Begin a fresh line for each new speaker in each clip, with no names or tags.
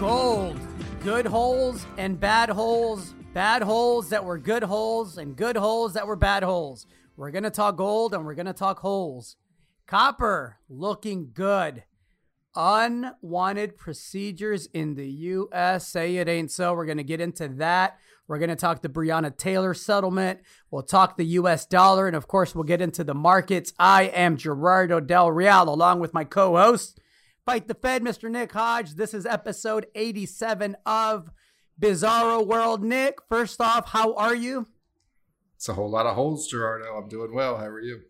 gold. Good holes and bad holes. Bad holes that were good holes and good holes that were bad holes. We're going to talk gold and we're going to talk holes. Copper looking good. Unwanted procedures in the U.S. Say it ain't so. We're going to get into that. We're going to talk the Breonna Taylor settlement. We'll talk the U.S. dollar. And of course, we'll get into the markets. I am Gerardo Del Real along with my co host. Fight the Fed, Mr. Nick Hodge. This is episode 87 of Bizarro World. Nick, first off, how are you?
It's a whole lot of holes, Gerardo. I'm doing well. How are you?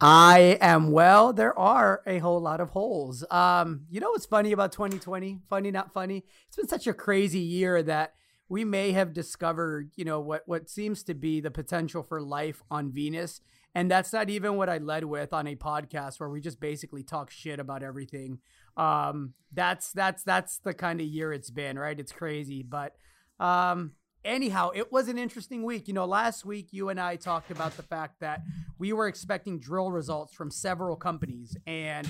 I am well. There are a whole lot of holes. Um, you know what's funny about 2020? Funny, not funny. It's been such a crazy year that we may have discovered, you know, what what seems to be the potential for life on Venus. And that's not even what I led with on a podcast where we just basically talk shit about everything um, that's that's that's the kind of year it's been, right? It's crazy, but um, anyhow, it was an interesting week. You know, last week you and I talked about the fact that we were expecting drill results from several companies, and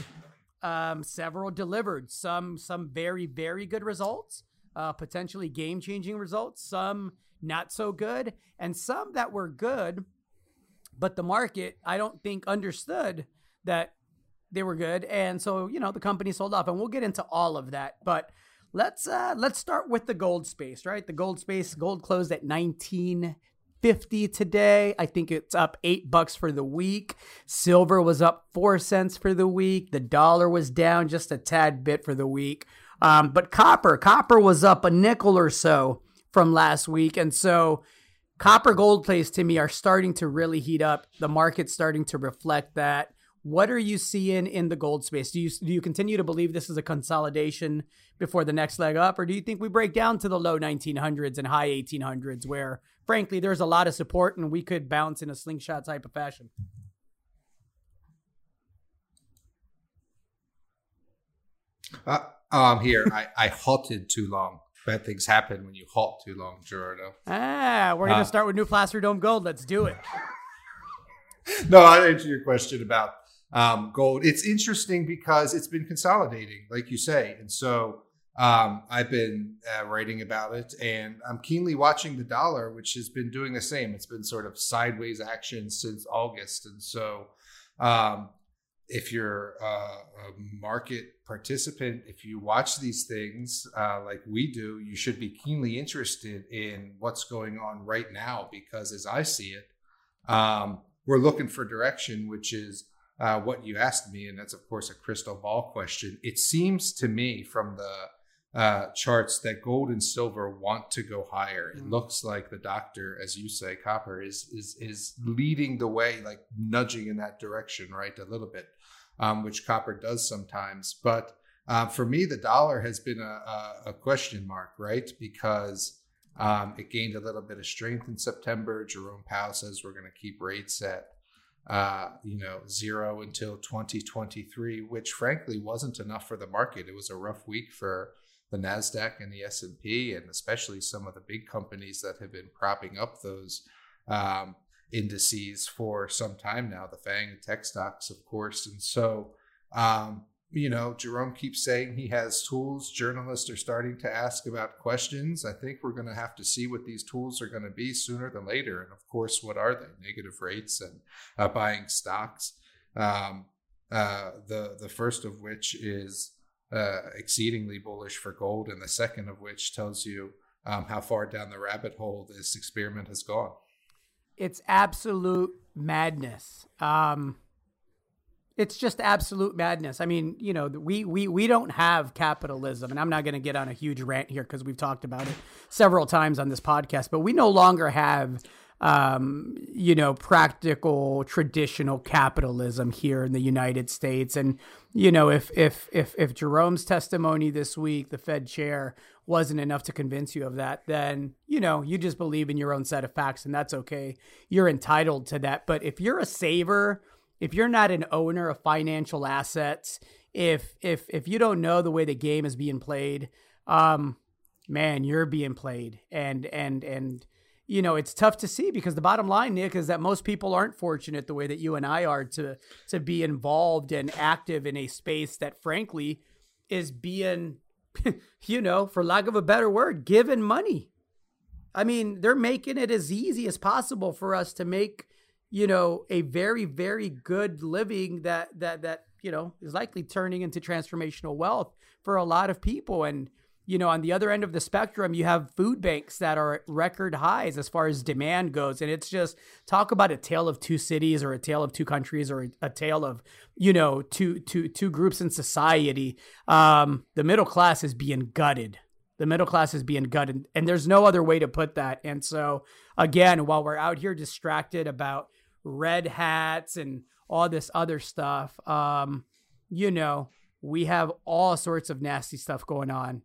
um, several delivered some some very very good results, uh, potentially game changing results, some not so good, and some that were good, but the market I don't think understood that they were good, and so you know the company sold off, and we'll get into all of that. But let's uh, let's start with the gold space, right? The gold space, gold closed at nineteen fifty today. I think it's up eight bucks for the week. Silver was up four cents for the week. The dollar was down just a tad bit for the week. Um, but copper, copper was up a nickel or so from last week, and so copper gold plays to me are starting to really heat up. The market's starting to reflect that. What are you seeing in the gold space? Do you do you continue to believe this is a consolidation before the next leg up, or do you think we break down to the low 1900s and high 1800s, where frankly there's a lot of support and we could bounce in a slingshot type of fashion?
Uh, oh, I'm here. I, I halted too long. Bad things happen when you halt too long, Gerardo.
Ah, we're gonna uh, start with new placer dome gold. Let's do it.
no, I'll answer your question about um, gold. It's interesting because it's been consolidating, like you say, and so um, I've been uh, writing about it, and I'm keenly watching the dollar, which has been doing the same. It's been sort of sideways action since August, and so um, if you're a market participant, if you watch these things uh, like we do, you should be keenly interested in what's going on right now because, as I see it, um, we're looking for direction, which is uh, what you asked me, and that's of course a crystal ball question. It seems to me from the uh, charts that gold and silver want to go higher. It mm. looks like the doctor, as you say, copper is is is leading the way, like nudging in that direction, right, a little bit, um, which copper does sometimes. But uh, for me, the dollar has been a, a, a question mark, right, because um, it gained a little bit of strength in September. Jerome Powell says we're going to keep rates at uh, you know, zero until 2023, which frankly wasn't enough for the market. It was a rough week for the Nasdaq and the S&P, and especially some of the big companies that have been propping up those um, indices for some time now. The Fang tech stocks, of course, and so um, you know, Jerome keeps saying he has tools. Journalists are starting to ask about questions. I think we're going to have to see what these tools are going to be sooner than later. And of course, what are they? Negative rates and uh, buying stocks. Um, uh, the the first of which is uh, exceedingly bullish for gold, and the second of which tells you um, how far down the rabbit hole this experiment has gone.
It's absolute madness. Um, it's just absolute madness. I mean, you know, we we we don't have capitalism, and I'm not going to get on a huge rant here because we've talked about it several times on this podcast. But we no longer have, um, you know, practical traditional capitalism here in the United States. And you know, if if if if Jerome's testimony this week, the Fed chair, wasn't enough to convince you of that, then you know you just believe in your own set of facts, and that's okay. You're entitled to that. But if you're a saver if you're not an owner of financial assets, if if if you don't know the way the game is being played, um, man, you're being played, and and and you know it's tough to see because the bottom line, Nick, is that most people aren't fortunate the way that you and I are to to be involved and active in a space that, frankly, is being you know, for lack of a better word, given money. I mean, they're making it as easy as possible for us to make, you know, a very, very good living that that that you know is likely turning into transformational wealth for a lot of people. And you know, on the other end of the spectrum, you have food banks that are at record highs as far as demand goes. And it's just talk about a tale of two cities or a tale of two countries or a, a tale of, you know, two, two, two groups in society. Um, the middle class is being gutted. The middle class is being gutted. And there's no other way to put that. And so, again, while we're out here distracted about red hats and all this other stuff, um, you know, we have all sorts of nasty stuff going on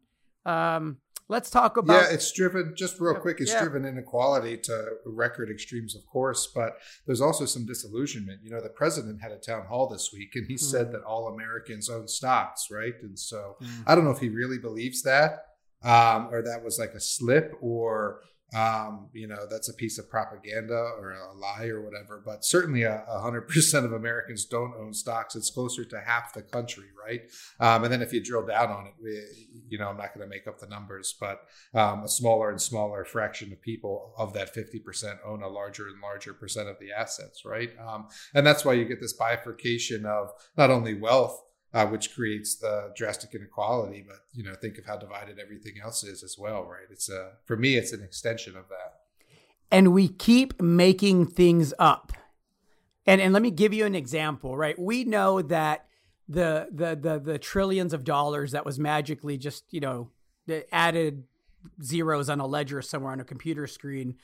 um, let's talk about.
Yeah, it's driven, just real quick, it's yeah. driven inequality to record extremes, of course, but there's also some disillusionment. You know, the president had a town hall this week and he mm. said that all Americans own stocks, right? And so mm. I don't know if he really believes that um, or that was like a slip or um, you know that's a piece of propaganda or a lie or whatever but certainly a hundred percent of americans don't own stocks. It's closer to half the country right? Um, and then if you drill down on it you know i'm not going to make up the numbers but um, a smaller and smaller fraction of people of that 50% own a larger and larger percent of the assets right? Um, and that's why you get this bifurcation of not only wealth uh, which creates the drastic inequality. But you know, think of how divided everything else is as well, right? It's a for me, it's an extension of that.
And we keep making things up. And and let me give you an example, right? We know that the the the the trillions of dollars that was magically just you know added zeros on a ledger somewhere on a computer screen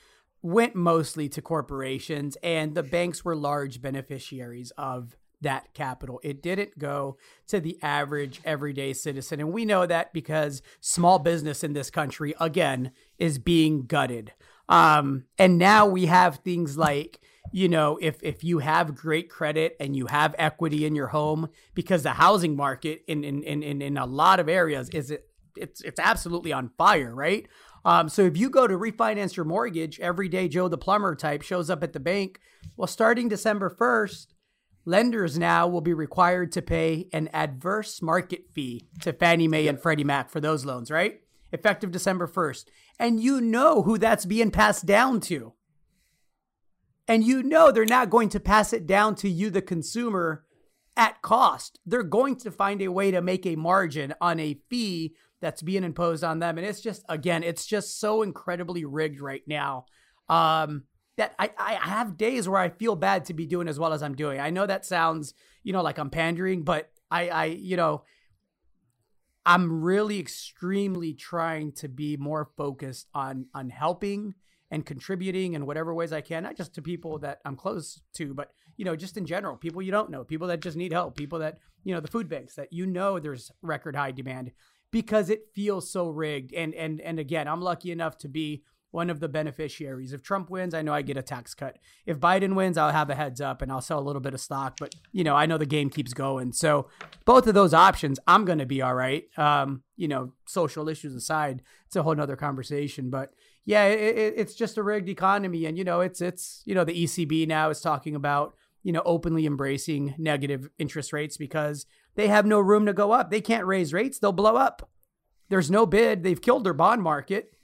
went mostly to corporations and the banks were large beneficiaries of that capital. It didn't go to the average everyday citizen. And we know that because small business in this country, again, is being gutted. Um, and now we have things like, you know, if if you have great credit and you have equity in your home, because the housing market in in in, in a lot of areas is it it's it's absolutely on fire, right? Um, so if you go to refinance your mortgage, every day Joe the plumber type shows up at the bank. Well, starting December first, lenders now will be required to pay an adverse market fee to Fannie Mae and Freddie Mac for those loans, right? Effective December 1st. And you know who that's being passed down to. And you know they're not going to pass it down to you, the consumer, at cost. They're going to find a way to make a margin on a fee that's being imposed on them. And it's just, again, it's just so incredibly rigged right now. Um, that I, I have days where I feel bad to be doing as well as I'm doing. I know that sounds, you know, like I'm pandering, but I, I, you know, I'm really extremely trying to be more focused on on helping and contributing in whatever ways I can, not just to people that I'm close to, but you know, just in general, people you don't know, people that just need help, people that, you know, the food banks that you know there's record high demand because it feels so rigged. And and and again, I'm lucky enough to be one of the beneficiaries. If Trump wins, I know I get a tax cut. If Biden wins, I'll have a heads up and I'll sell a little bit of stock. But you know, I know the game keeps going. So both of those options, I'm going to be all right. Um, you know, social issues aside, it's a whole nother conversation. But yeah, it, it, it's just a rigged economy, and you know, it's it's you know, the ECB now is talking about you know openly embracing negative interest rates because they have no room to go up. They can't raise rates; they'll blow up. There's no bid. They've killed their bond market.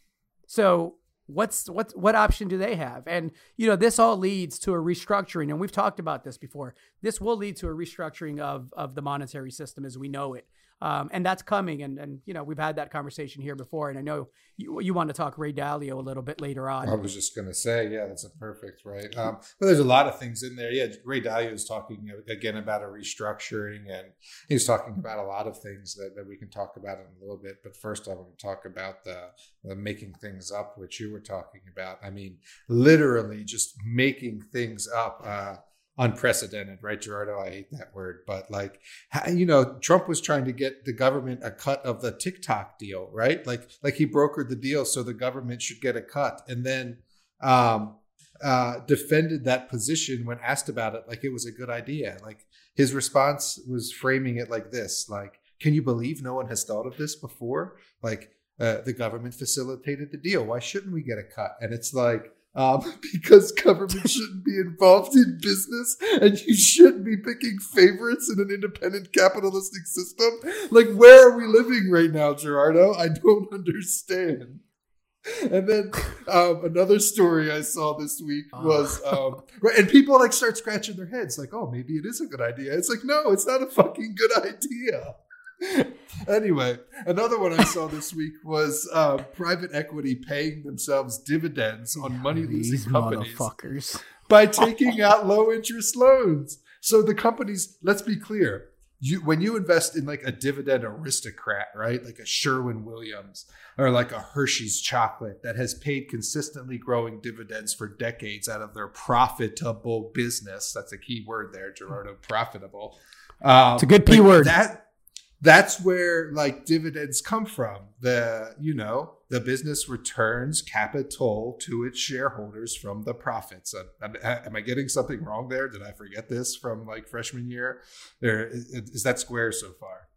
So what's what what option do they have? And you know this all leads to a restructuring and we've talked about this before. This will lead to a restructuring of of the monetary system as we know it um, and that's coming. And and you know we've had that conversation here before, and I know you you want to talk Ray Dalio a little bit later on.
I was just going to say, yeah, that's a perfect right. Um, but there's a lot of things in there. Yeah, Ray Dalio is talking again about a restructuring, and he's talking about a lot of things that, that we can talk about in a little bit. But first, I want to talk about the, the making things up, which you were talking about. I mean, literally just making things up. Uh, unprecedented, right, Gerardo? I hate that word, but like, you know, Trump was trying to get the government a cut of the TikTok deal, right? Like, like he brokered the deal so the government should get a cut, and then um, uh, defended that position when asked about it, like it was a good idea. Like his response was framing it like this: like, can you believe no one has thought of this before? Like, uh, the government facilitated the deal. Why shouldn't we get a cut? And it's like um, because government shouldn't be involved in business and you shouldn't be picking favorites in an independent capitalistic system. Like, where are we living right now, Gerardo? I don't understand. And then um, another story I saw this week ah. was, um, right, and people like start scratching their heads, like, "Oh, maybe it is a good idea." It's like, no, it's not a fucking good idea. anyway, another one I saw this week was uh, private equity paying themselves dividends on money losing companies by taking out low interest loans. So the companies, let's be clear, you when you invest in like a dividend aristocrat, right? Like a Sherwin Williams or like a Hershey's chocolate that has paid consistently growing dividends for decades out of their profitable business. That's a key word there, Gerardo. Profitable.
Um, it's a good P word.
That that's where like dividends come from. The, you know, the business returns capital to its shareholders from the profits. Uh, am, uh, am I getting something wrong there? Did I forget this from like freshman year? There is, is that square so far?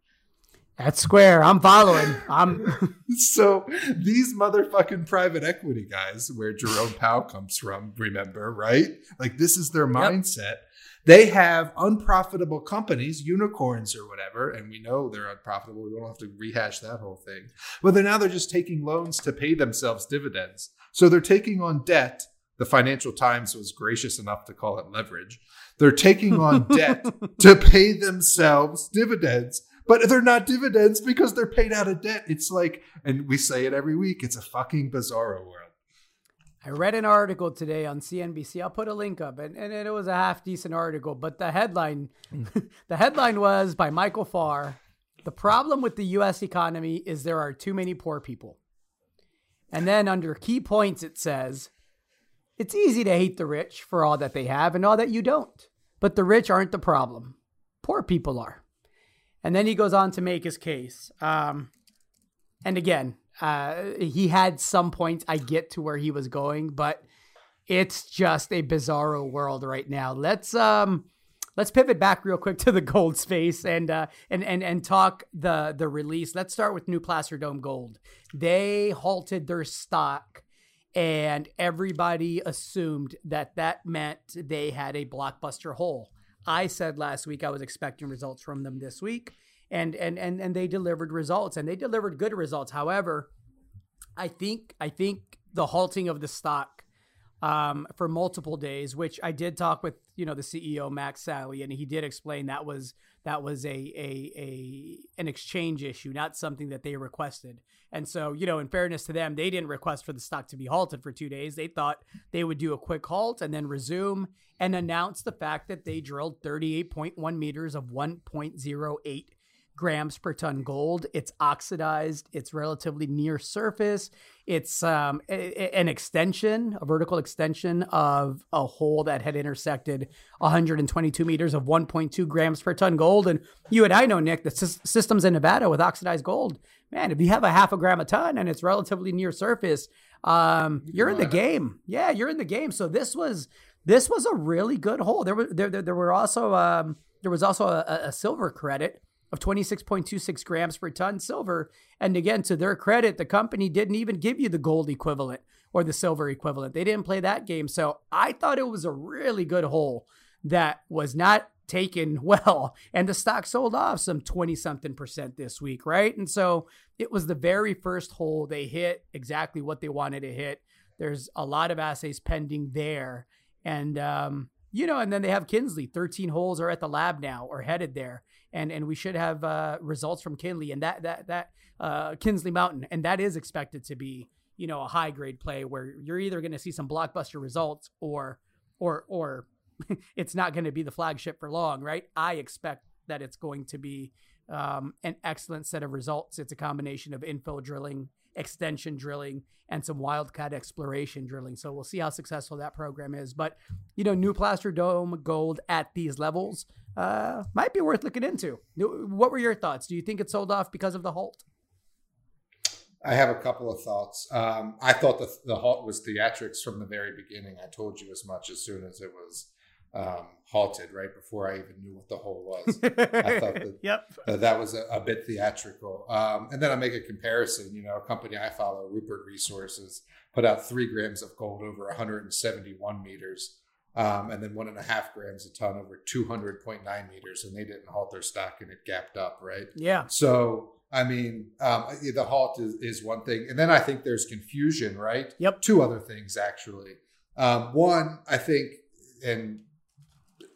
That's square. I'm following. I'm
so these motherfucking private equity guys, where Jerome Powell comes from, remember, right? Like this is their mindset. Yep. They have unprofitable companies, unicorns or whatever, and we know they're unprofitable. We don't have to rehash that whole thing. But they're now they're just taking loans to pay themselves dividends. So they're taking on debt. The Financial Times was gracious enough to call it leverage. They're taking on debt to pay themselves dividends but they're not dividends because they're paid out of debt. It's like, and we say it every week, it's a fucking bizarro world.
I read an article today on CNBC. I'll put a link up, and, and it was a half decent article. But the headline, the headline was by Michael Farr. The problem with the U.S. economy is there are too many poor people. And then under key points, it says, it's easy to hate the rich for all that they have and all that you don't. But the rich aren't the problem. Poor people are. And then he goes on to make his case. Um, and again, uh, he had some points I get to where he was going, but it's just a bizarro world right now. Let's um let's pivot back real quick to the gold space and uh, and and and talk the the release. Let's start with New Placer Dome Gold. They halted their stock, and everybody assumed that that meant they had a blockbuster hole. I said last week I was expecting results from them this week and and and and they delivered results and they delivered good results. However, I think I think the halting of the stock um, for multiple days, which I did talk with you know the CEO Max Sali, and he did explain that was that was a a a an exchange issue, not something that they requested. And so, you know, in fairness to them, they didn't request for the stock to be halted for two days. They thought they would do a quick halt and then resume and announce the fact that they drilled 38.1 meters of 1.08 grams per ton gold. It's oxidized. It's relatively near surface. It's um, a, a, an extension, a vertical extension of a hole that had intersected 122 meters of 1.2 grams per ton gold. And you and I know, Nick, the sy- systems in Nevada with oxidized gold, man, if you have a half a gram a ton and it's relatively near surface, um, you're in the game. Yeah, you're in the game. So this was this was a really good hole. There were there there, there were also um, there was also a, a silver credit of 26.26 grams per ton silver. And again, to their credit, the company didn't even give you the gold equivalent or the silver equivalent. They didn't play that game. So I thought it was a really good hole that was not taken well. And the stock sold off some 20 something percent this week, right? And so it was the very first hole they hit exactly what they wanted to hit. There's a lot of assays pending there. And, um, you know, and then they have Kinsley. 13 holes are at the lab now or headed there and and we should have uh, results from Kinsley and that that that uh, Kinsley Mountain, and that is expected to be you know a high grade play where you're either going to see some blockbuster results or or or it's not going to be the flagship for long, right? I expect that it's going to be um, an excellent set of results. It's a combination of infill drilling, extension drilling, and some wildcat exploration drilling. So we'll see how successful that program is. But you know, new placer dome gold at these levels uh, might be worth looking into. What were your thoughts? Do you think it sold off because of the halt?
I have a couple of thoughts. Um, I thought the, the halt was theatrics from the very beginning. I told you as much as soon as it was um, halted right before I even knew what the hole was. I thought that
yep.
uh, that was a, a bit theatrical. Um, and then I make a comparison. You know, a company I follow, Rupert Resources, put out three grams of gold over 171 meters. Um, and then one and a half grams a ton over 200.9 meters, and they didn't halt their stock and it gapped up, right?
Yeah.
So, I mean, um, the halt is, is one thing. And then I think there's confusion, right?
Yep.
Two other things, actually. Um, one, I think, and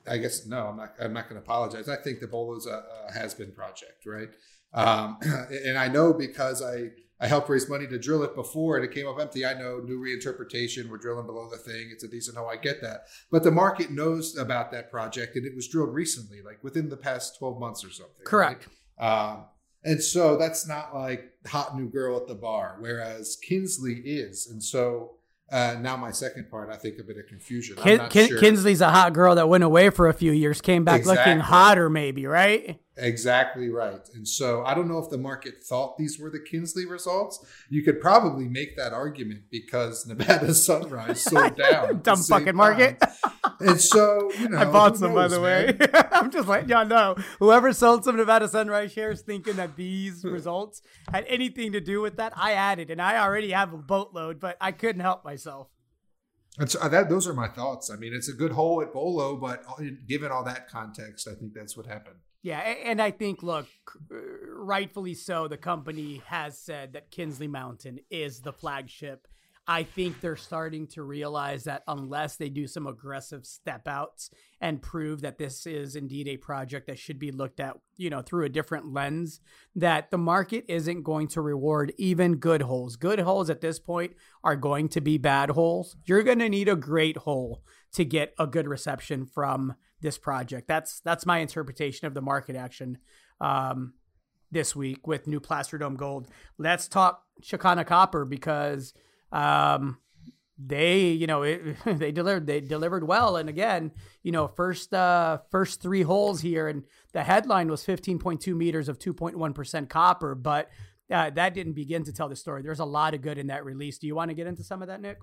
I guess no, I'm not. I'm not going to apologize. I think the Bolo's a, a has-been project, right? Um, and I know because I I helped raise money to drill it before and it came up empty. I know new reinterpretation. We're drilling below the thing. It's a decent hole. I get that, but the market knows about that project and it was drilled recently, like within the past 12 months or something.
Correct.
Right? Um, and so that's not like hot new girl at the bar, whereas Kinsley is. And so uh, now my second part, I think a bit of confusion.
Kin- Kin- sure. Kinsley's a hot girl that went away for a few years, came back exactly. looking hotter, maybe, right?
Exactly right. And so I don't know if the market thought these were the Kinsley results. You could probably make that argument because Nevada Sunrise sold down.
Dumb fucking market.
And so, you know,
I bought some, knows, by the way. I'm just letting y'all know. Whoever sold some Nevada Sunrise shares thinking that these results had anything to do with that, I added, and I already have a boatload, but I couldn't help myself.
And so uh, that those are my thoughts. I mean, it's a good hole at Bolo, but given all that context, I think that's what happened.
Yeah, and I think, look, rightfully so, the company has said that Kinsley Mountain is the flagship. I think they're starting to realize that unless they do some aggressive step outs and prove that this is indeed a project that should be looked at, you know, through a different lens, that the market isn't going to reward even good holes. Good holes at this point are going to be bad holes. You're going to need a great hole to get a good reception from this project. That's that's my interpretation of the market action um, this week with new Placer Dome Gold. Let's talk Chakana Copper because um, they you know it, they delivered they delivered well and again you know first uh first three holes here and the headline was 15.2 meters of 2.1% copper but uh, that didn't begin to tell the story there's a lot of good in that release do you want to get into some of that nick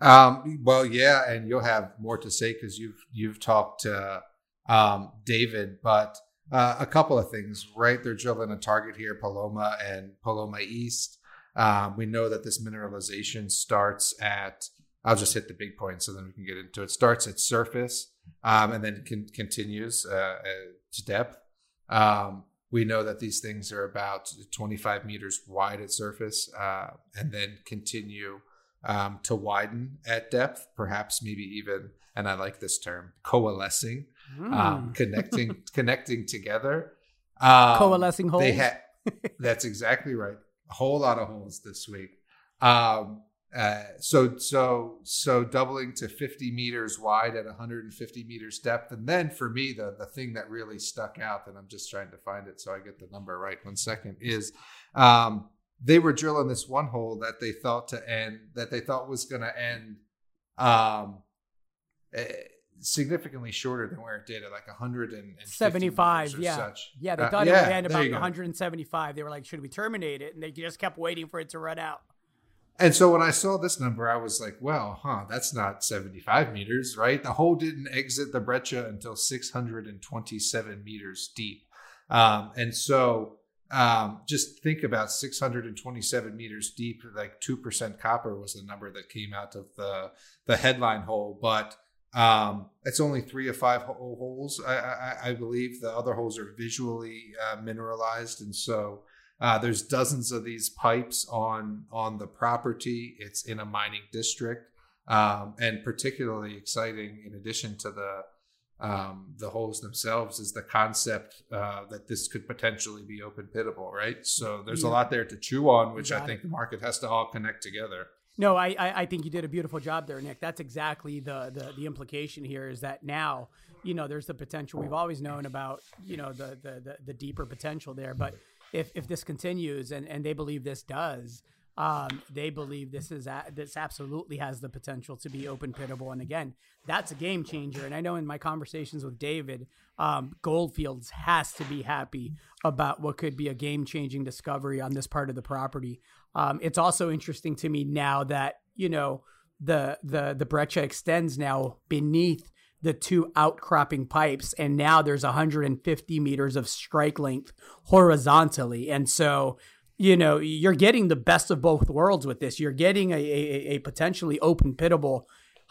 um, well, yeah, and you'll have more to say because you've you've talked to um, David, but uh, a couple of things, right? They're drilling a target here, Paloma and Paloma East. Um, we know that this mineralization starts at. I'll just hit the big points so then we can get into it. Starts at surface um, and then con- continues uh, uh to depth. Um, we know that these things are about 25 meters wide at surface uh, and then continue um, to widen at depth, perhaps maybe even, and I like this term, coalescing, mm. um, hmm. connecting, connecting together. Um,
coalescing holes. They had.
that's exactly right. A whole lot of holes this week. Um, uh, so so so doubling to 50 meters wide at 150 meters depth, and then for me the the thing that really stuck out, and I'm just trying to find it so I get the number right. One second is um, they were drilling this one hole that they thought to end that they thought was going to end um, significantally shorter than where it did at like 175
yeah
such.
yeah they thought uh, it yeah, would end about 175 they were like should we terminate it and they just kept waiting for it to run out
and so when I saw this number, I was like, well, huh, that's not 75 meters, right? The hole didn't exit the breccia until 627 meters deep. Um, and so um, just think about 627 meters deep, like 2% copper was the number that came out of the, the headline hole. But um, it's only three of five holes, I, I, I, believe. The other holes are visually uh, mineralized. And so uh, there's dozens of these pipes on, on the property. It's in a mining district. Um, and particularly exciting, in addition to the um, the holes themselves is the concept uh, that this could potentially be open pittable, right? So there's yeah. a lot there to chew on, which I think it. the market has to all connect together.
No, I, I think you did a beautiful job there, Nick. That's exactly the, the the implication here is that now, you know, there's the potential we've always known about, you know, the the the, the deeper potential there. But if if this continues and and they believe this does, um, they believe this is a, this absolutely has the potential to be open pittable, and again, that's a game changer. And I know in my conversations with David, um, Goldfields has to be happy about what could be a game changing discovery on this part of the property. Um, it's also interesting to me now that you know the the the breccia extends now beneath the two outcropping pipes. And now there's 150 meters of strike length horizontally. And so, you know, you're getting the best of both worlds with this. You're getting a, a, a potentially open pittable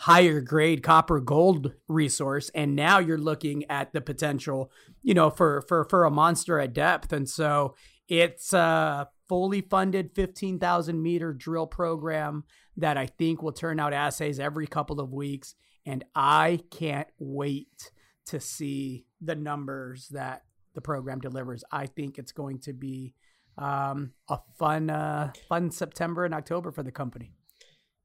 higher grade copper gold resource and now you're looking at the potential you know for for for a monster at depth and so it's a fully funded 15,000 meter drill program that I think will turn out assays every couple of weeks. And I can't wait to see the numbers that the program delivers. I think it's going to be um, a fun uh, fun September and October for the company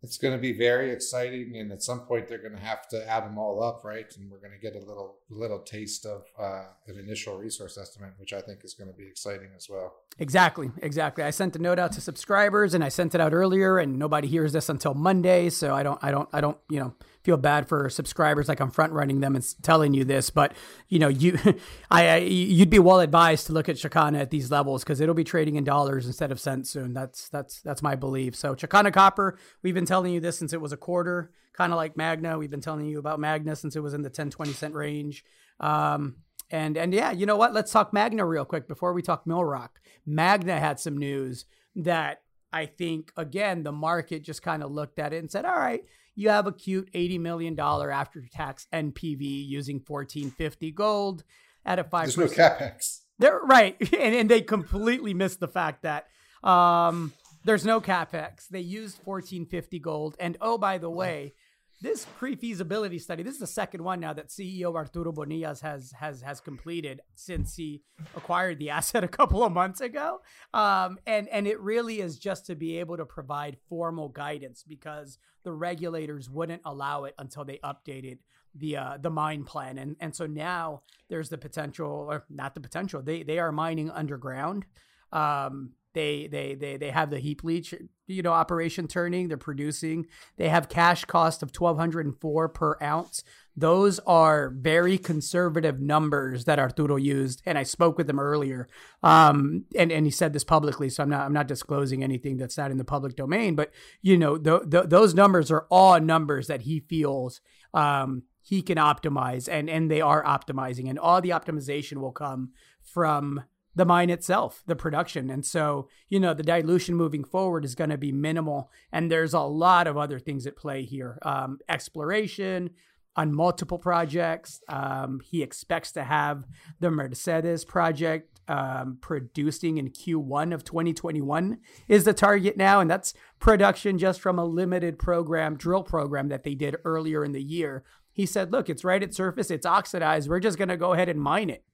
it's going to be very exciting and at some point they're going to have to add them all up right? And we're going to get a little little taste of uh, an initial resource estimate which i think is going to be exciting as well.
Exactly exactly. I sent a note out to subscribers and i sent it out earlier and nobody hears this until monday so i don't i don't i don't you know feel bad for subscribers like I'm front running them and telling you this, but you know, you, I, I you'd be well advised to look at Chakana at these levels because it'll be trading in dollars instead of cents soon. That's that's that's my belief. So Chakana Copper, we've been telling you this since it was a quarter, kind of like Magna. We've been telling you about Magna since it was in the 10, 20 cent range. Um, and and yeah, you know what? Let's talk Magna real quick before we talk Millrock. Magna had some news that I think again the market just kind of looked at it and said, "All right, you have a cute $80 million after tax NPV using 1450 gold at a 5%.
There's no capex.
They're right. And, and they completely missed the fact that um, there's no capex. They used 1450 gold. And oh, by the way, this pre-feasibility study this is the second one now that ceo arturo bonillas has has has completed since he acquired the asset a couple of months ago. Um, and and it really is just to be able to provide formal guidance because the regulators wouldn't allow it until they updated the uh, the mine plan. And and so now there's the potential or not the potential they they are mining underground. Um, they they they they have the heap leach, you know, operation turning. They're producing. They have cash cost of twelve hundred and four per ounce. Those are very conservative numbers that Arturo used, and I spoke with him earlier. Um, and and he said this publicly, so I'm not I'm not disclosing anything that's not in the public domain. But you know, th- th- those numbers are all numbers that he feels um, he can optimize, and and they are optimizing, and all the optimization will come from the mine itself, the production. And so, you know, the dilution moving forward is going to be minimal. And there's a lot of other things at play here um, exploration on multiple projects. Um, he expects to have the Mercedes project um, producing in Q1 of 2021 is the target now. And that's production just from a limited program, drill program that they did earlier in the year. He said, look, it's right at surface, it's oxidized. We're just going to go ahead and mine it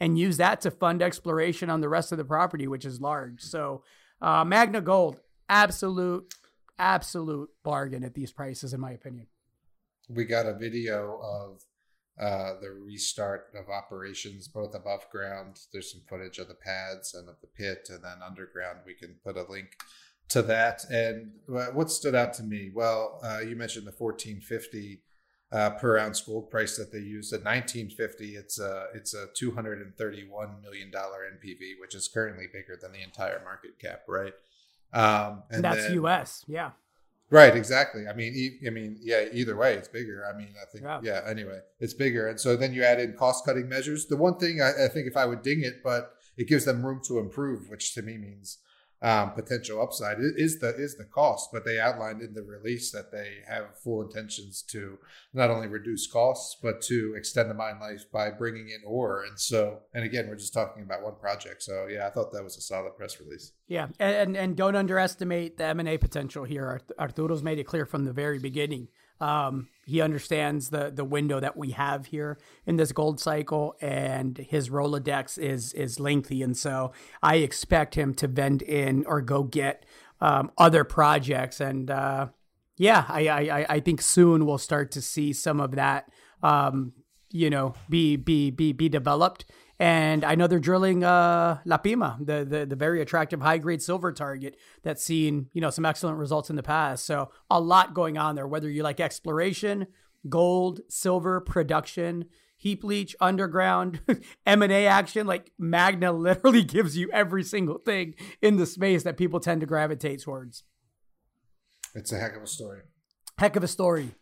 and use that to fund exploration on the rest of the property, which is large. So, uh, Magna Gold, absolute, absolute bargain at these prices, in my opinion.
We got a video of uh, the restart of operations, both above ground. There's some footage of the pads and of the pit, and then underground. We can put a link to that. And what stood out to me? Well, uh, you mentioned the 1450 uh, per ounce gold price that they use at 1950 it's a it's a 231 million dollar npv which is currently bigger than the entire market cap right?
Um and, and that's then, us yeah.
Right exactly. I mean e- i mean yeah either way it's bigger. I mean i think yeah. yeah. anyway it's bigger. And so then you add in cost cutting measures. The one thing I, I think if i would ding it but it gives them room to improve which to me means um, potential upside is the is the cost. But they outlined in the release that they have full intentions to not only reduce costs but to extend the mine life by bringing in ore. And so, and again, we're just talking about one project. So yeah, I thought that was a solid press release.
Yeah, and and don't underestimate the M and A potential here. Arturo's made it clear from the very beginning um, he understands the the window that we have here in this gold cycle, and his Rolodex is is lengthy, and so I expect him to vend in or go get um, other projects, and uh, yeah, I, I I think soon we'll start to see some of that, um, you know, be be be be developed and I know they're drilling uh, La Pima, the, the the very attractive high grade silver target that's seen you know some excellent results in the past. So a lot going on there. Whether you like exploration, gold, silver production, heap leach, underground, M and A action, like Magna literally gives you every single thing in the space that people tend to gravitate towards.
It's a heck of a story.
Heck of a story.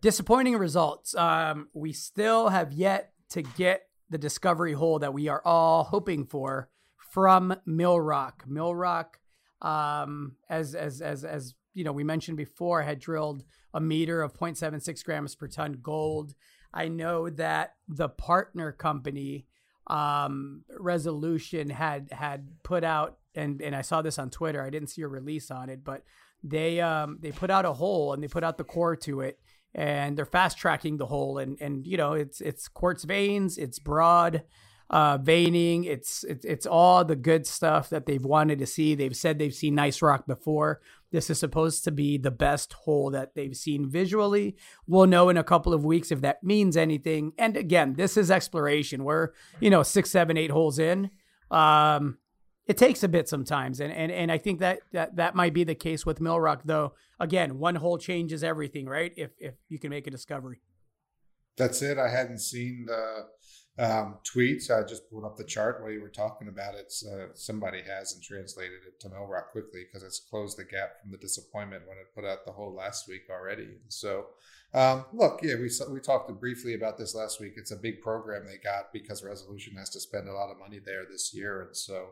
disappointing results. Um, we still have yet to get the discovery hole that we are all hoping for from Millrock. Mill Rock, um, as as as as you know, we mentioned before, had drilled a meter of 0.76 grams per ton gold. I know that the partner company um, resolution had had put out and and I saw this on Twitter. I didn't see a release on it, but they um, they put out a hole and they put out the core to it and they're fast tracking the hole and and you know it's it's quartz veins, it's broad uh, veining, it's, it's all the good stuff that they've wanted to see. They've said they've seen nice rock before. This is supposed to be the best hole that they've seen visually. We'll know in a couple of weeks if that means anything. And again, this is exploration. We're, you know, six, seven, eight holes in. Um, it takes a bit sometimes. And, and, and I think that, that that might be the case with Millrock though. Again, one hole changes everything, right? If, if you can make a discovery.
That's it. I hadn't seen the um, tweets. I just pulled up the chart while you were talking about it. Uh, somebody hasn't translated it to Millrock quickly because it's closed the gap from the disappointment when it put out the hole last week already. So, um, look, yeah, we we talked briefly about this last week. It's a big program they got because Resolution has to spend a lot of money there this year, and so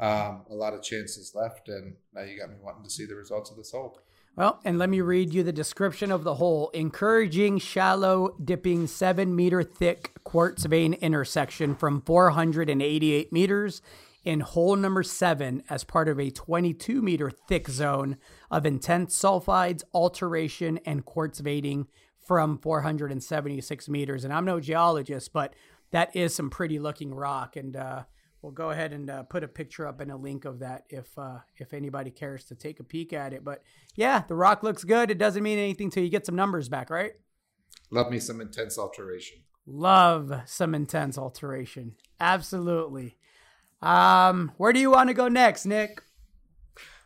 um, a lot of chances left. And now you got me wanting to see the results of this hole.
Well, and let me read you the description of the hole. Encouraging shallow dipping seven meter thick quartz vein intersection from 488 meters in hole number seven as part of a 22 meter thick zone of intense sulfides, alteration, and quartz veining from 476 meters. And I'm no geologist, but that is some pretty looking rock. And uh, we'll go ahead and uh, put a picture up and a link of that if uh, if anybody cares to take a peek at it. But yeah, the rock looks good. It doesn't mean anything till you get some numbers back, right?
Love me some intense alteration.
Love some intense alteration. Absolutely. Um, where do you want to go next, Nick?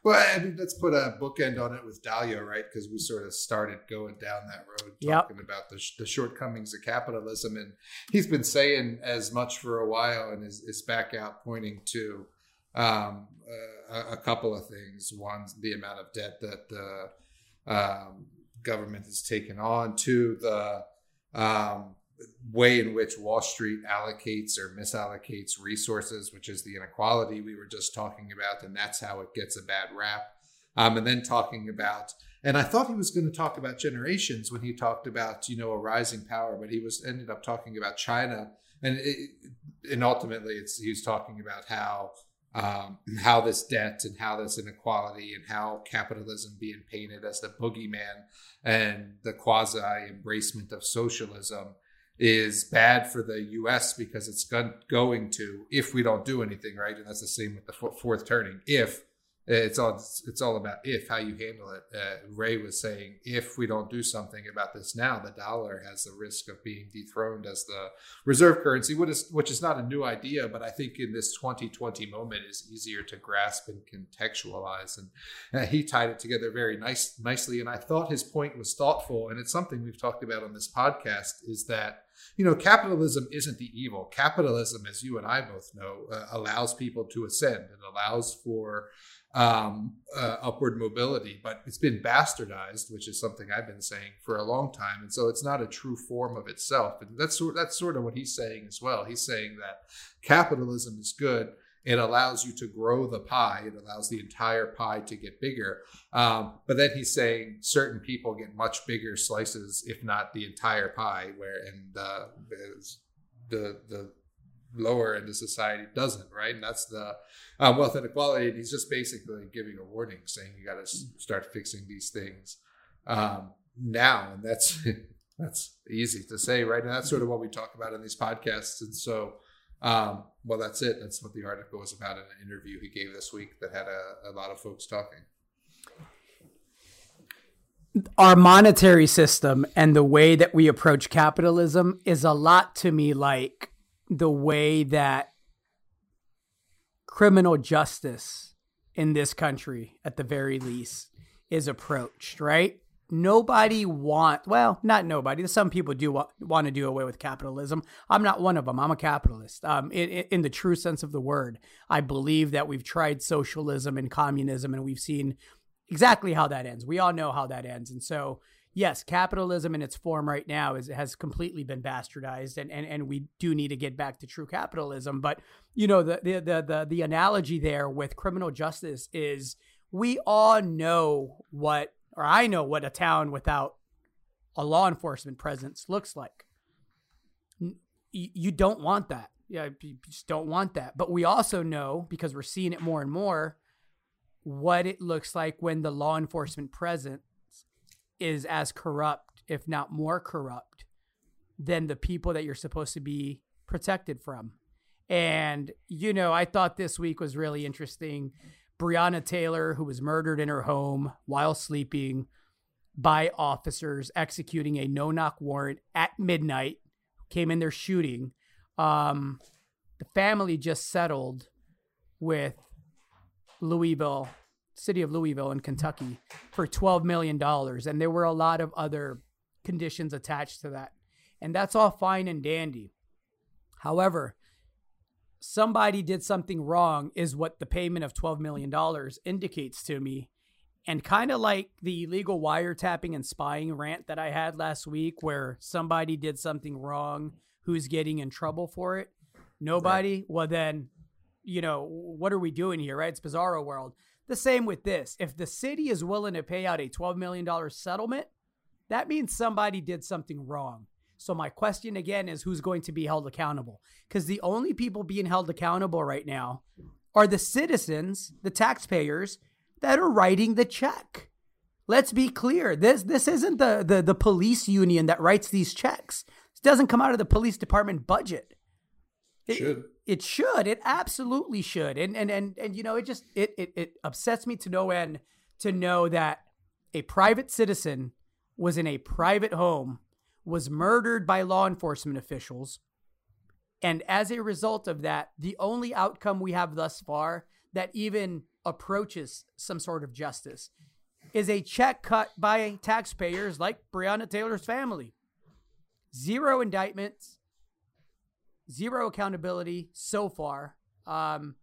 Well, I mean, let's put a bookend on it with Dalio, right? Because we sort of started going down that road, talking yep. about the, the shortcomings of capitalism, and he's been saying as much for a while, and is, is back out pointing to um, uh, a, a, couple of things. One, the amount of debt that the um, government has taken on. Two, the um, way in which Wall Street allocates or misallocates resources, which is the inequality we were just talking about, and that's how it gets a bad rap. Um, and then talking about, and I thought he was going to talk about generations when he talked about you know a rising power, but he was ended up talking about China, and it, and ultimately it's he was talking about how um, how this debt and how this inequality and how capitalism being painted as the boogeyman and the quasi embracement of socialism is bad for the U.S. because it's going to if we don't do anything right, and that's the same with the fourth turning. If it's all it's all about if how you handle it. Uh, Ray was saying if we don't do something about this now, the dollar has the risk of being dethroned as the reserve currency, which is which is not a new idea, but I think in this 2020 moment is easier to grasp and contextualize. And uh, he tied it together very nice nicely, and I thought his point was thoughtful, and it's something we've talked about on this podcast. Is that you know, capitalism isn't the evil. Capitalism, as you and I both know, uh, allows people to ascend. It allows for um, uh, upward mobility, but it's been bastardized, which is something I've been saying for a long time, and so it's not a true form of itself. And that's that's sort of what he's saying as well. He's saying that capitalism is good. It allows you to grow the pie. It allows the entire pie to get bigger. Um, but then he's saying certain people get much bigger slices, if not the entire pie. Where and uh, the the lower end of society doesn't, right? And that's the um, wealth inequality. And he's just basically giving a warning, saying you got to start fixing these things um, now, and that's that's easy to say, right? And that's sort of what we talk about in these podcasts. And so, um, well, that's it. That's what the article was about in an interview he gave this week that had a, a lot of folks talking.
Our monetary system and the way that we approach capitalism is a lot to me like the way that criminal justice in this country, at the very least, is approached, right? Nobody want well, not nobody. Some people do want, want to do away with capitalism. I'm not one of them. I'm a capitalist. Um, in, in the true sense of the word, I believe that we've tried socialism and communism, and we've seen exactly how that ends. We all know how that ends, and so yes, capitalism in its form right now is has completely been bastardized, and and and we do need to get back to true capitalism. But you know, the the the the, the analogy there with criminal justice is we all know what, or I know what a town without a law enforcement presence looks like. You don't want that. Yeah, you just don't want that. But we also know because we're seeing it more and more what it looks like when the law enforcement presence is as corrupt, if not more corrupt, than the people that you're supposed to be protected from. And, you know, I thought this week was really interesting. Breonna Taylor, who was murdered in her home while sleeping by officers executing a no knock warrant at midnight, came in there shooting. Um, the family just settled with Louisville, city of Louisville in Kentucky, for $12 million. And there were a lot of other conditions attached to that. And that's all fine and dandy. However, somebody did something wrong, is what the payment of $12 million indicates to me. And kind of like the illegal wiretapping and spying rant that I had last week, where somebody did something wrong, who's getting in trouble for it? Nobody? Right. Well, then you know, what are we doing here, right? It's bizarro world. The same with this. If the city is willing to pay out a $12 million settlement, that means somebody did something wrong. So my question again is who's going to be held accountable? Because the only people being held accountable right now are the citizens, the taxpayers that are writing the check. Let's be clear. This this isn't the, the, the police union that writes these checks. This doesn't come out of the police department budget.
It should.
It should. It absolutely should. And and and and you know, it just it it, it upsets me to no end to know that a private citizen was in a private home, was murdered by law enforcement officials, and as a result of that, the only outcome we have thus far that even approaches some sort of justice is a check cut by taxpayers like Breonna Taylor's family. Zero indictments, zero accountability so far. Um,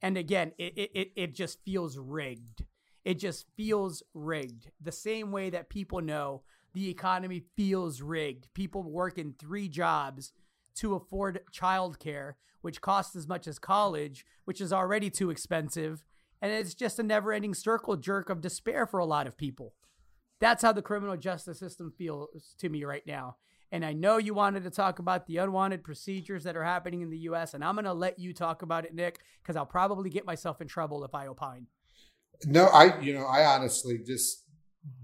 and again, it, it, it just feels rigged. It just feels rigged. The same way that people know the economy feels rigged. People working three jobs to afford childcare, which costs as much as college, which is already too expensive. And it's just a never ending circle jerk of despair for a lot of people. That's how the criminal justice system feels to me right now. And I know you wanted to talk about the unwanted procedures that are happening in the US, and I'm going to let you talk about it, Nick, because I'll probably get myself in trouble if I opine.
No, I, you know, I honestly just,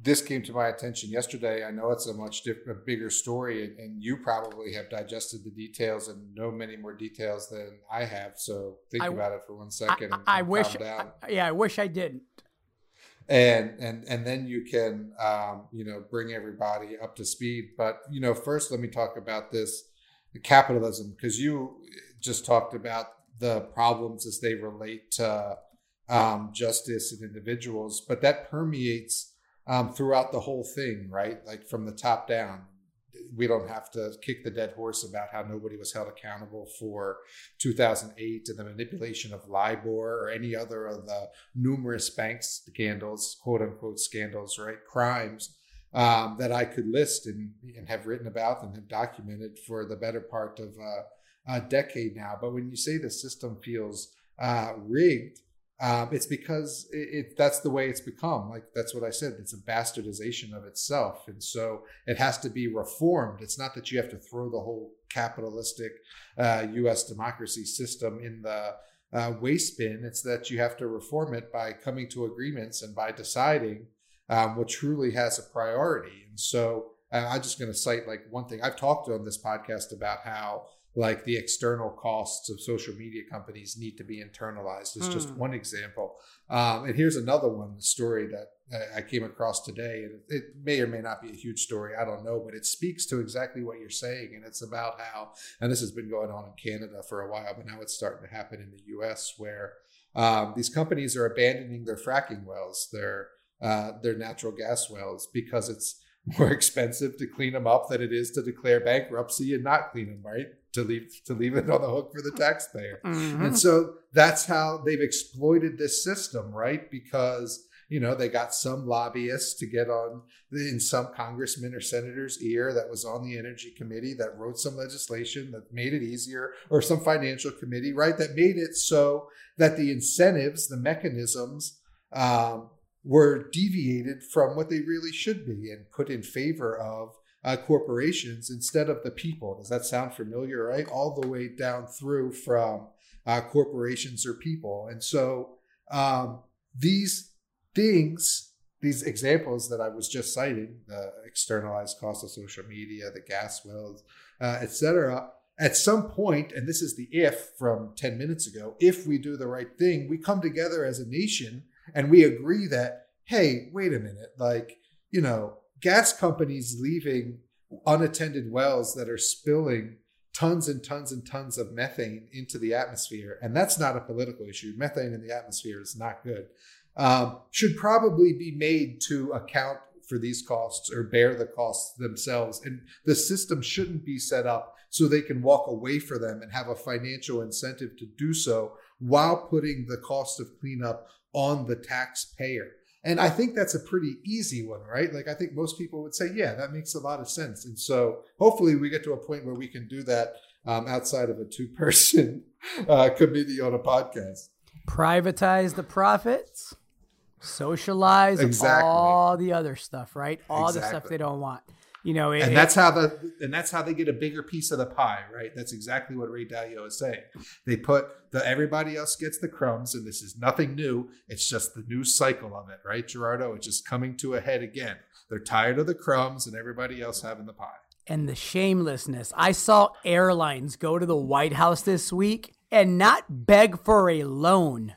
this came to my attention yesterday. I know it's a much different, bigger story, and, and, you probably have digested the details and know many more details than I have. So think I, about it for one second.
I,
and,
I wish, I, yeah, I wish I didn't
and and and then you can um, you know bring everybody up to speed. But you know first let me talk about this capitalism because you just talked about the problems as they relate to um, justice and individuals but that permeates um, throughout the whole thing right? Like from the top down we don't have to kick the dead horse about how nobody was held accountable for 2008 and the manipulation of LIBOR or any other of the numerous bank scandals, quote unquote scandals, right? Crimes um, that I could list and, and have written about and have documented for the better part of uh, a decade now. But when you say the system feels uh, rigged, um, it's because it, it, that's the way it's become. Like that's what I said. It's a bastardization of itself, and so it has to be reformed. It's not that you have to throw the whole capitalistic uh, U.S. democracy system in the uh, waste bin. It's that you have to reform it by coming to agreements and by deciding um, what truly has a priority. And so uh, I'm just going to cite like one thing I've talked on this podcast about how like the external costs of social media companies need to be internalized is just hmm. one example um, and here's another one the story that i came across today and it may or may not be a huge story i don't know but it speaks to exactly what you're saying and it's about how and this has been going on in canada for a while but now it's starting to happen in the us where um, these companies are abandoning their fracking wells their uh, their natural gas wells because it's more expensive to clean them up than it is to declare bankruptcy and not clean them right to leave to leave it on the hook for the taxpayer. Mm-hmm. And so that's how they've exploited this system, right? Because you know, they got some lobbyists to get on in some congressman or senator's ear that was on the energy committee that wrote some legislation that made it easier, or some financial committee, right, that made it so that the incentives, the mechanisms, um, were deviated from what they really should be and put in favor of uh, corporations instead of the people. Does that sound familiar, right? All the way down through from uh, corporations or people. And so um, these things, these examples that I was just citing, the externalized cost of social media, the gas wells, uh, et cetera, at some point, and this is the if from 10 minutes ago, if we do the right thing, we come together as a nation and we agree that, hey, wait a minute, like, you know, gas companies leaving unattended wells that are spilling tons and tons and tons of methane into the atmosphere, and that's not a political issue. Methane in the atmosphere is not good. Um, should probably be made to account for these costs or bear the costs themselves. And the system shouldn't be set up so they can walk away for them and have a financial incentive to do so while putting the cost of cleanup on the taxpayer. And I think that's a pretty easy one, right? Like, I think most people would say, yeah, that makes a lot of sense. And so hopefully we get to a point where we can do that um, outside of a two person uh, committee on a podcast.
Privatize the profits, socialize exactly. all the other stuff, right? All exactly. the stuff they don't want. You know,
it, and that's how the and that's how they get a bigger piece of the pie, right? That's exactly what Ray Dalio is saying. They put the everybody else gets the crumbs, and this is nothing new. It's just the new cycle of it, right, Gerardo? It's just coming to a head again. They're tired of the crumbs and everybody else having the pie.
And the shamelessness. I saw airlines go to the White House this week and not beg for a loan,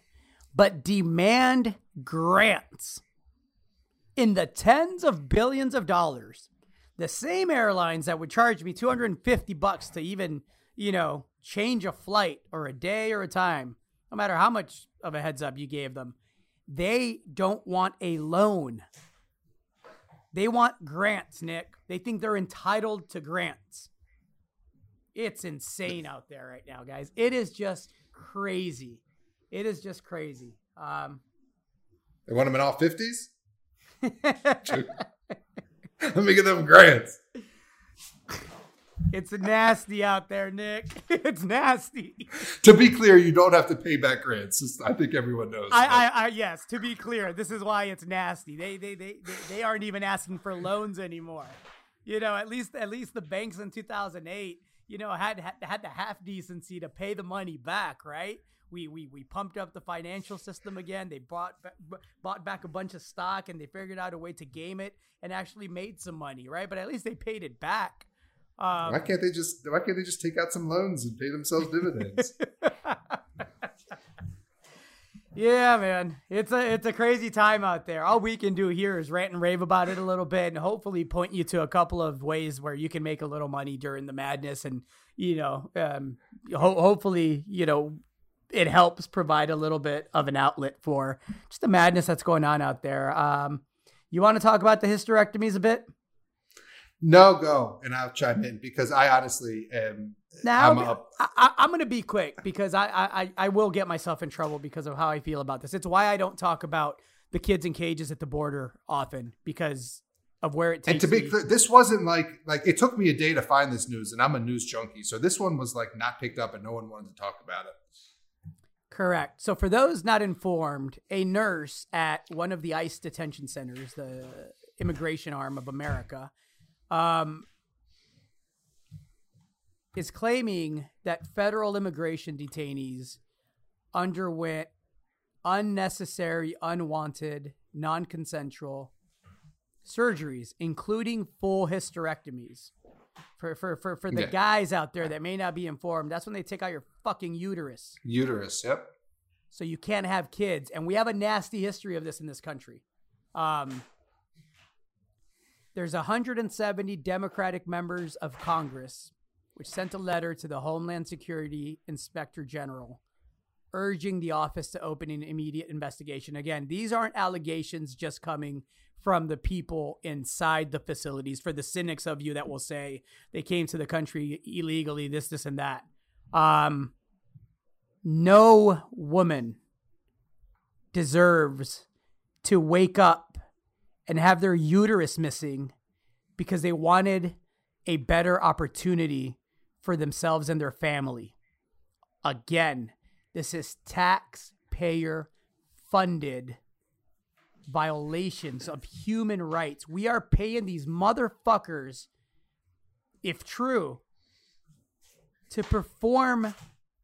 but demand grants in the tens of billions of dollars the same airlines that would charge me 250 bucks to even, you know, change a flight or a day or a time, no matter how much of a heads up you gave them, they don't want a loan. They want grants, Nick. They think they're entitled to grants. It's insane out there right now, guys. It is just crazy. It is just crazy. Um,
they want them in all 50s? Let me get them grants.
It's nasty out there, Nick. It's nasty.
To be clear, you don't have to pay back grants. I think everyone knows.
I, I, I, yes. To be clear, this is why it's nasty. They, they, they, they, they aren't even asking for loans anymore. You know, at least, at least the banks in 2008, you know, had had, had the half decency to pay the money back, right? We we we pumped up the financial system again. They bought bought back a bunch of stock and they figured out a way to game it and actually made some money, right? But at least they paid it back.
Um, why can't they just Why can't they just take out some loans and pay themselves dividends?
yeah, man, it's a it's a crazy time out there. All we can do here is rant and rave about it a little bit, and hopefully point you to a couple of ways where you can make a little money during the madness, and you know, um, ho- hopefully, you know, it helps provide a little bit of an outlet for just the madness that's going on out there. Um, you want to talk about the hysterectomies a bit?
No, go and I'll chime in because I honestly am.
Now I'm, I, am going to be quick because I, I I will get myself in trouble because of how I feel about this. It's why I don't talk about the kids in cages at the border often because of where it takes.
And to be clear, this wasn't like like it took me a day to find this news, and I'm a news junkie, so this one was like not picked up, and no one wanted to talk about it.
Correct. So, for those not informed, a nurse at one of the ICE detention centers, the immigration arm of America, um, is claiming that federal immigration detainees underwent unnecessary, unwanted, non consensual surgeries, including full hysterectomies. For, for, for, for the yeah. guys out there that may not be informed, that's when they take out your fucking uterus.
Uterus, yep.
So you can't have kids. And we have a nasty history of this in this country. Um, there's 170 Democratic members of Congress which sent a letter to the Homeland Security Inspector General urging the office to open an immediate investigation. Again, these aren't allegations just coming from the people inside the facilities for the cynics of you that will say they came to the country illegally, this, this, and that. Um, no woman deserves to wake up and have their uterus missing because they wanted a better opportunity for themselves and their family. Again, this is taxpayer funded violations of human rights. We are paying these motherfuckers, if true, to perform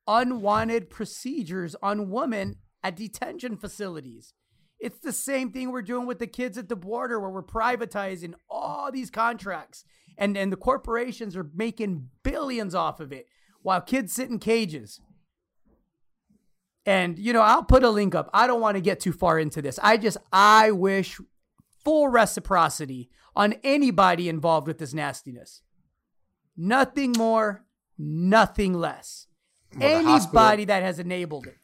unwanted procedures on women at detention facilities. It's the same thing we're doing with the kids at the border where we're privatizing all these contracts and, and the corporations are making billions off of it while kids sit in cages. And, you know, I'll put a link up. I don't want to get too far into this. I just, I wish full reciprocity on anybody involved with this nastiness. Nothing more, nothing less. Well, anybody that has enabled it.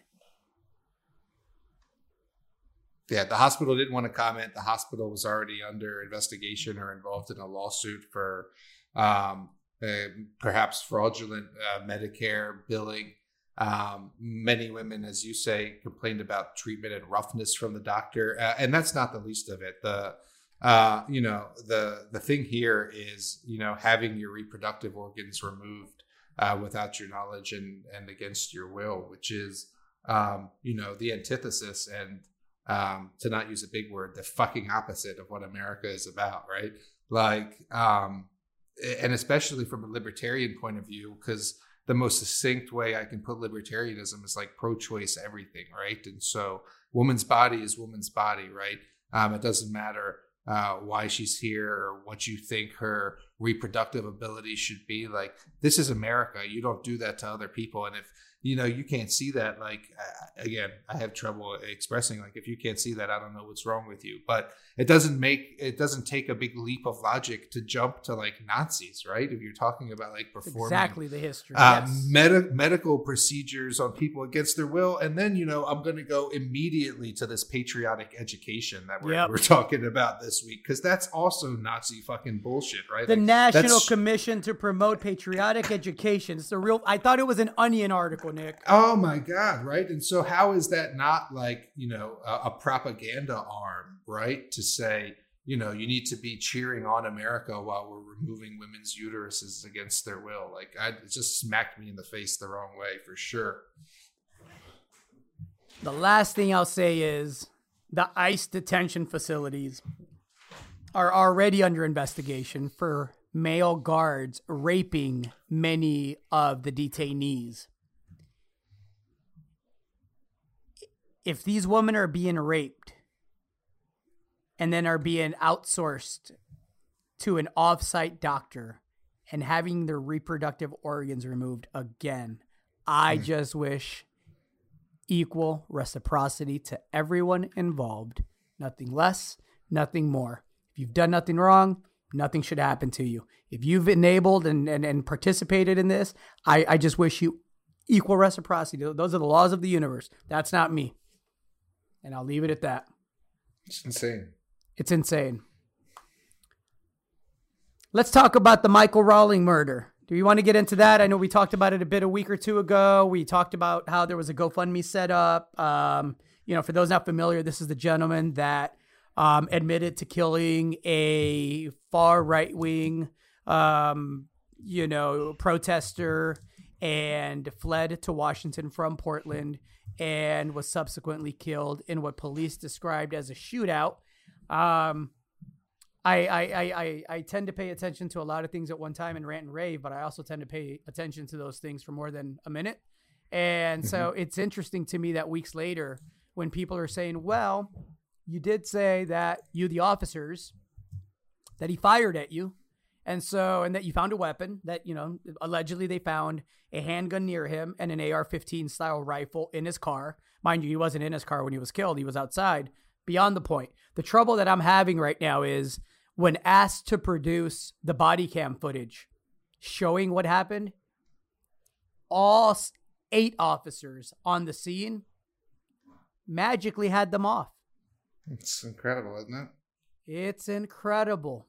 Yeah, the hospital didn't want to comment. The hospital was already under investigation or involved in a lawsuit for um, uh, perhaps fraudulent uh, Medicare billing. Um, many women, as you say, complained about treatment and roughness from the doctor, uh, and that's not the least of it. The uh, you know the the thing here is you know having your reproductive organs removed uh, without your knowledge and and against your will, which is um, you know the antithesis and um, to not use a big word, the fucking opposite of what America is about, right? Like, um, and especially from a libertarian point of view, because the most succinct way I can put libertarianism is like pro-choice everything, right? And so, woman's body is woman's body, right? Um, it doesn't matter uh, why she's here or what you think her reproductive ability should be. Like, this is America. You don't do that to other people. And if you know you can't see that like again i have trouble expressing like if you can't see that i don't know what's wrong with you but it doesn't make it doesn't take a big leap of logic to jump to like nazis right if you're talking about like performing
exactly the history
uh, yes. med- medical procedures on people against their will and then you know i'm going to go immediately to this patriotic education that we're, yep. we're talking about this week because that's also nazi fucking bullshit right
the like, national commission to promote patriotic education it's a real i thought it was an onion article Nick.
Oh my God, right? And so, how is that not like, you know, a, a, propaganda arm, right? To say, you know, you need to be cheering on America while we're removing women's uteruses against their will. Like, I, it just smacked me in the face the wrong way for sure.
The last thing I'll say is the ICE detention facilities are already under investigation for male guards raping many of the detainees. if these women are being raped and then are being outsourced to an off-site doctor and having their reproductive organs removed again, I mm. just wish equal reciprocity to everyone involved. Nothing less, nothing more. If you've done nothing wrong, nothing should happen to you. If you've enabled and, and, and participated in this, I, I just wish you equal reciprocity. Those are the laws of the universe. That's not me. And I'll leave it at that.
It's insane.
It's insane. Let's talk about the Michael Rawling murder. Do you want to get into that? I know we talked about it a bit a week or two ago. We talked about how there was a GoFundMe set up. Um, you know, for those not familiar, this is the gentleman that um, admitted to killing a far right wing, um, you know, protester and fled to Washington from Portland and was subsequently killed in what police described as a shootout. Um, I, I, I, I, tend to pay attention to a lot of things at one time and rant and rave, but I also tend to pay attention to those things for more than a minute. And mm-hmm. so it's interesting to me that weeks later, when people are saying, well, you did say that you, the officers, that he fired at you. And so, and that you found a weapon that, you know, allegedly they found a handgun near him and an AR 15 style rifle in his car. Mind you, he wasn't in his car when he was killed, he was outside. Beyond the point. The trouble that I'm having right now is when asked to produce the body cam footage showing what happened, all eight officers on the scene magically had them off.
It's incredible, isn't it?
It's incredible.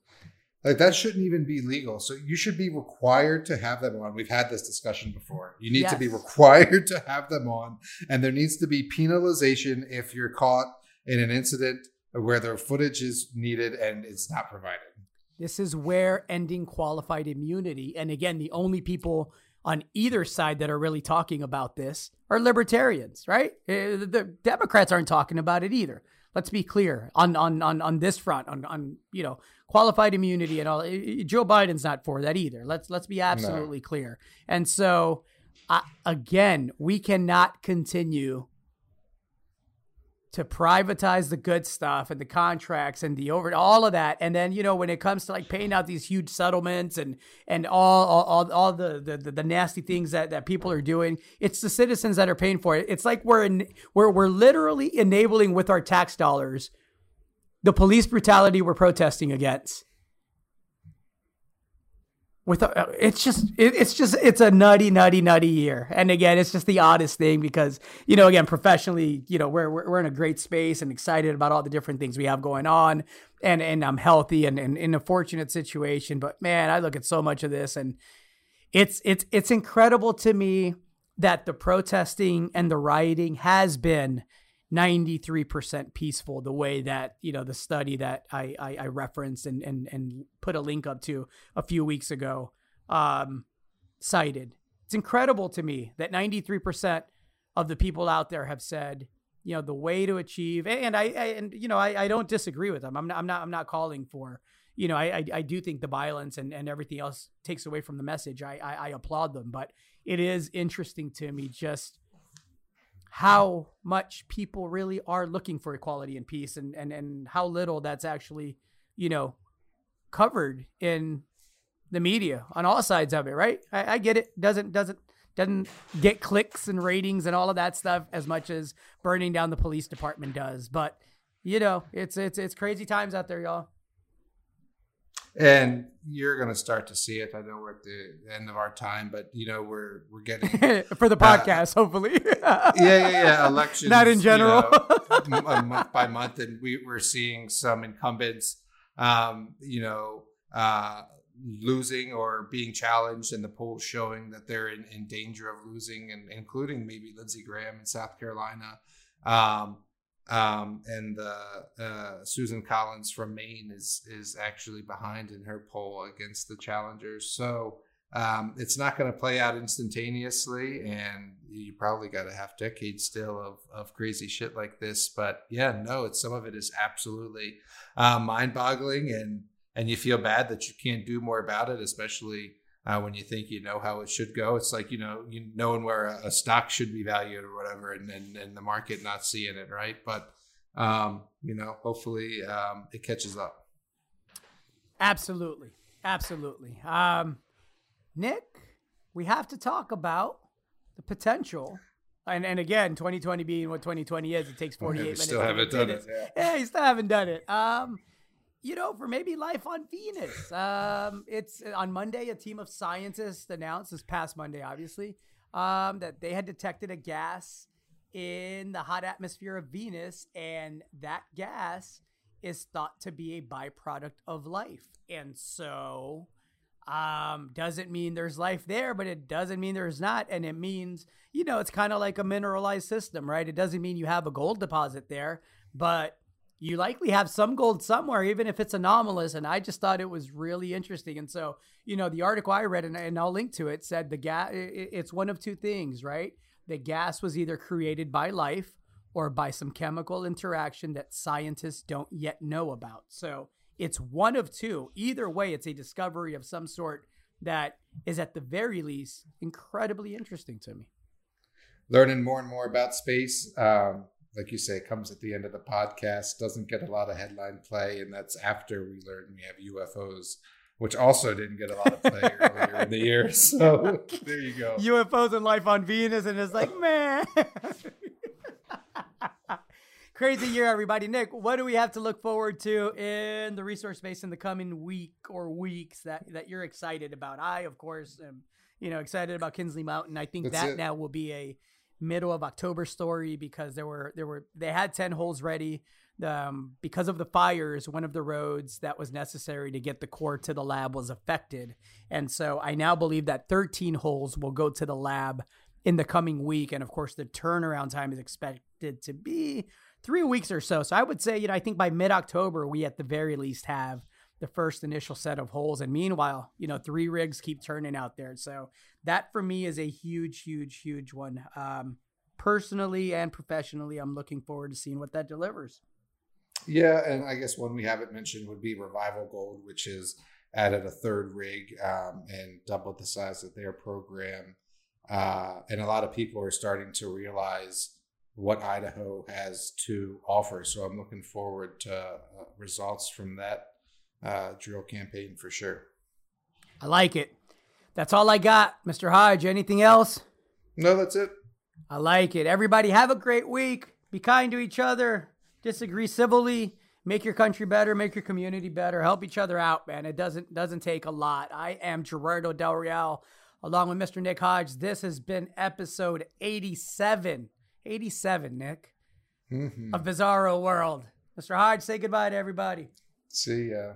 Like that shouldn't even be legal. So you should be required to have them on. We've had this discussion before. You need yes. to be required to have them on, and there needs to be penalization if you're caught in an incident where their footage is needed and it's not provided.
This is where ending qualified immunity, and again, the only people on either side that are really talking about this are libertarians, right? Eh, the Democrats aren't talking about it either. Let's be clear on on on on this front, on on you know qualified immunity and all. Eh, eh, Joe Biden's not for that either. Let's let's be absolutely no. clear. And so, uh, again, we cannot continue to privatize the good stuff and the contracts and the over all of that. And then you know when it comes to like paying out these huge settlements and and all all, all the, the the nasty things that that people are doing it's the citizens that are paying for it. It's like we're in we're, we're literally enabling with our tax dollars the police brutality we're protesting against with uh, it's just it, it's just it's a nutty nutty nutty year. And again it's just the oddest thing because you know again professionally you know we're, we're, we're in a great space and excited about all the different things we have going on and and i'm healthy and, and in a fortunate situation. But man i look at so much of this and it's it's it's incredible to me that the protesting and the rioting has been 93% peaceful the way that you know the study that I, I, I referenced and, and and put a link up to a few weeks ago um, cited. It's incredible to me that 93% of the people out there have said, you know, the way to achieve and I, I and you know I, I don't disagree with them. I'm not I'm not I'm not calling for you know I I, I do think the violence and, and everything else takes away from the message. I, I I applaud them, but it is interesting to me just how much people really are looking for equality and peace and, and, and how little that's actually, you know, covered in the media on all sides of it, right? I, I get it. Doesn't doesn't doesn't get clicks and ratings and all of that stuff as much as burning down the police department does. But you know, it's it's it's crazy times out there, y'all
and you're going to start to see it. I know we're at the end of our time, but you know we're we're getting
for the uh, podcast, uh, hopefully.
yeah, yeah, yeah. Elections,
not in general,
you know, month by month, and we, we're seeing some incumbents, um, you know, uh, losing or being challenged, and the polls showing that they're in, in danger of losing, and including maybe Lindsey Graham in South Carolina. Um, um, and uh, uh, Susan Collins from Maine is is actually behind in her poll against the challengers. So um, it's not going to play out instantaneously, and you probably got a half decade still of of crazy shit like this. But yeah, no, it's some of it is absolutely uh, mind boggling, and and you feel bad that you can't do more about it, especially uh, when you think you know how it should go. It's like you know you knowing where a, a stock should be valued or whatever, and then and the market not seeing it right. But um, you know, hopefully um, it catches up.
Absolutely, absolutely. Um, Nick, we have to talk about the potential. And, and again, 2020 being what 2020 is, it takes 48 minutes.
Still haven't done it.
Yeah. yeah, you still haven't done it. Um, you know, for maybe life on Venus. Um, it's on Monday. A team of scientists announced this past Monday, obviously, um, that they had detected a gas in the hot atmosphere of Venus, and that gas is thought to be a byproduct of life. And so, um, doesn't mean there's life there, but it doesn't mean there's not. And it means, you know, it's kind of like a mineralized system, right? It doesn't mean you have a gold deposit there, but you likely have some gold somewhere, even if it's anomalous. And I just thought it was really interesting. And so, you know, the article I read, and, and I'll link to it, said the gas, it's one of two things, right? The gas was either created by life or by some chemical interaction that scientists don't yet know about. So it's one of two. Either way, it's a discovery of some sort that is, at the very least, incredibly interesting to me.
Learning more and more about space. Um, like you say, comes at the end of the podcast, doesn't get a lot of headline play, and that's after we learned we have UFOs, which also didn't get a lot of play earlier in the year. So there you go.
UFOs and life on Venus, and it's like, man. Crazy year, everybody. Nick, what do we have to look forward to in the resource space in the coming week or weeks that, that you're excited about? I, of course, am you know excited about Kinsley Mountain. I think That's that it. now will be a middle of October story because there were there were they had 10 holes ready um, because of the fires one of the roads that was necessary to get the core to the lab was affected and so I now believe that 13 holes will go to the lab in the coming week and of course the turnaround time is expected to be three weeks or so. So I would say, you know, I think by mid October, we at the very least have the first initial set of holes. And meanwhile, you know, three rigs keep turning out there. So that for me is a huge, huge, huge one. Um, personally and professionally, I'm looking forward to seeing what that delivers.
Yeah, and I guess one we haven't mentioned would be Revival Gold, which is added a third rig um, and doubled the size of their program. Uh, and a lot of people are starting to realize what Idaho has to offer. So I'm looking forward to uh, results from that uh, drill campaign for sure.
I like it. That's all I got, Mr. Hodge. Anything else?
No, that's it.
I like it. Everybody have a great week. Be kind to each other. Disagree civilly. Make your country better. Make your community better. Help each other out, man. It doesn't doesn't take a lot. I am Gerardo Del Real, along with Mr. Nick Hodge. This has been episode 87. 87, Nick. Mm-hmm. A bizarro world. Mr. Hodge, say goodbye to everybody.
See ya.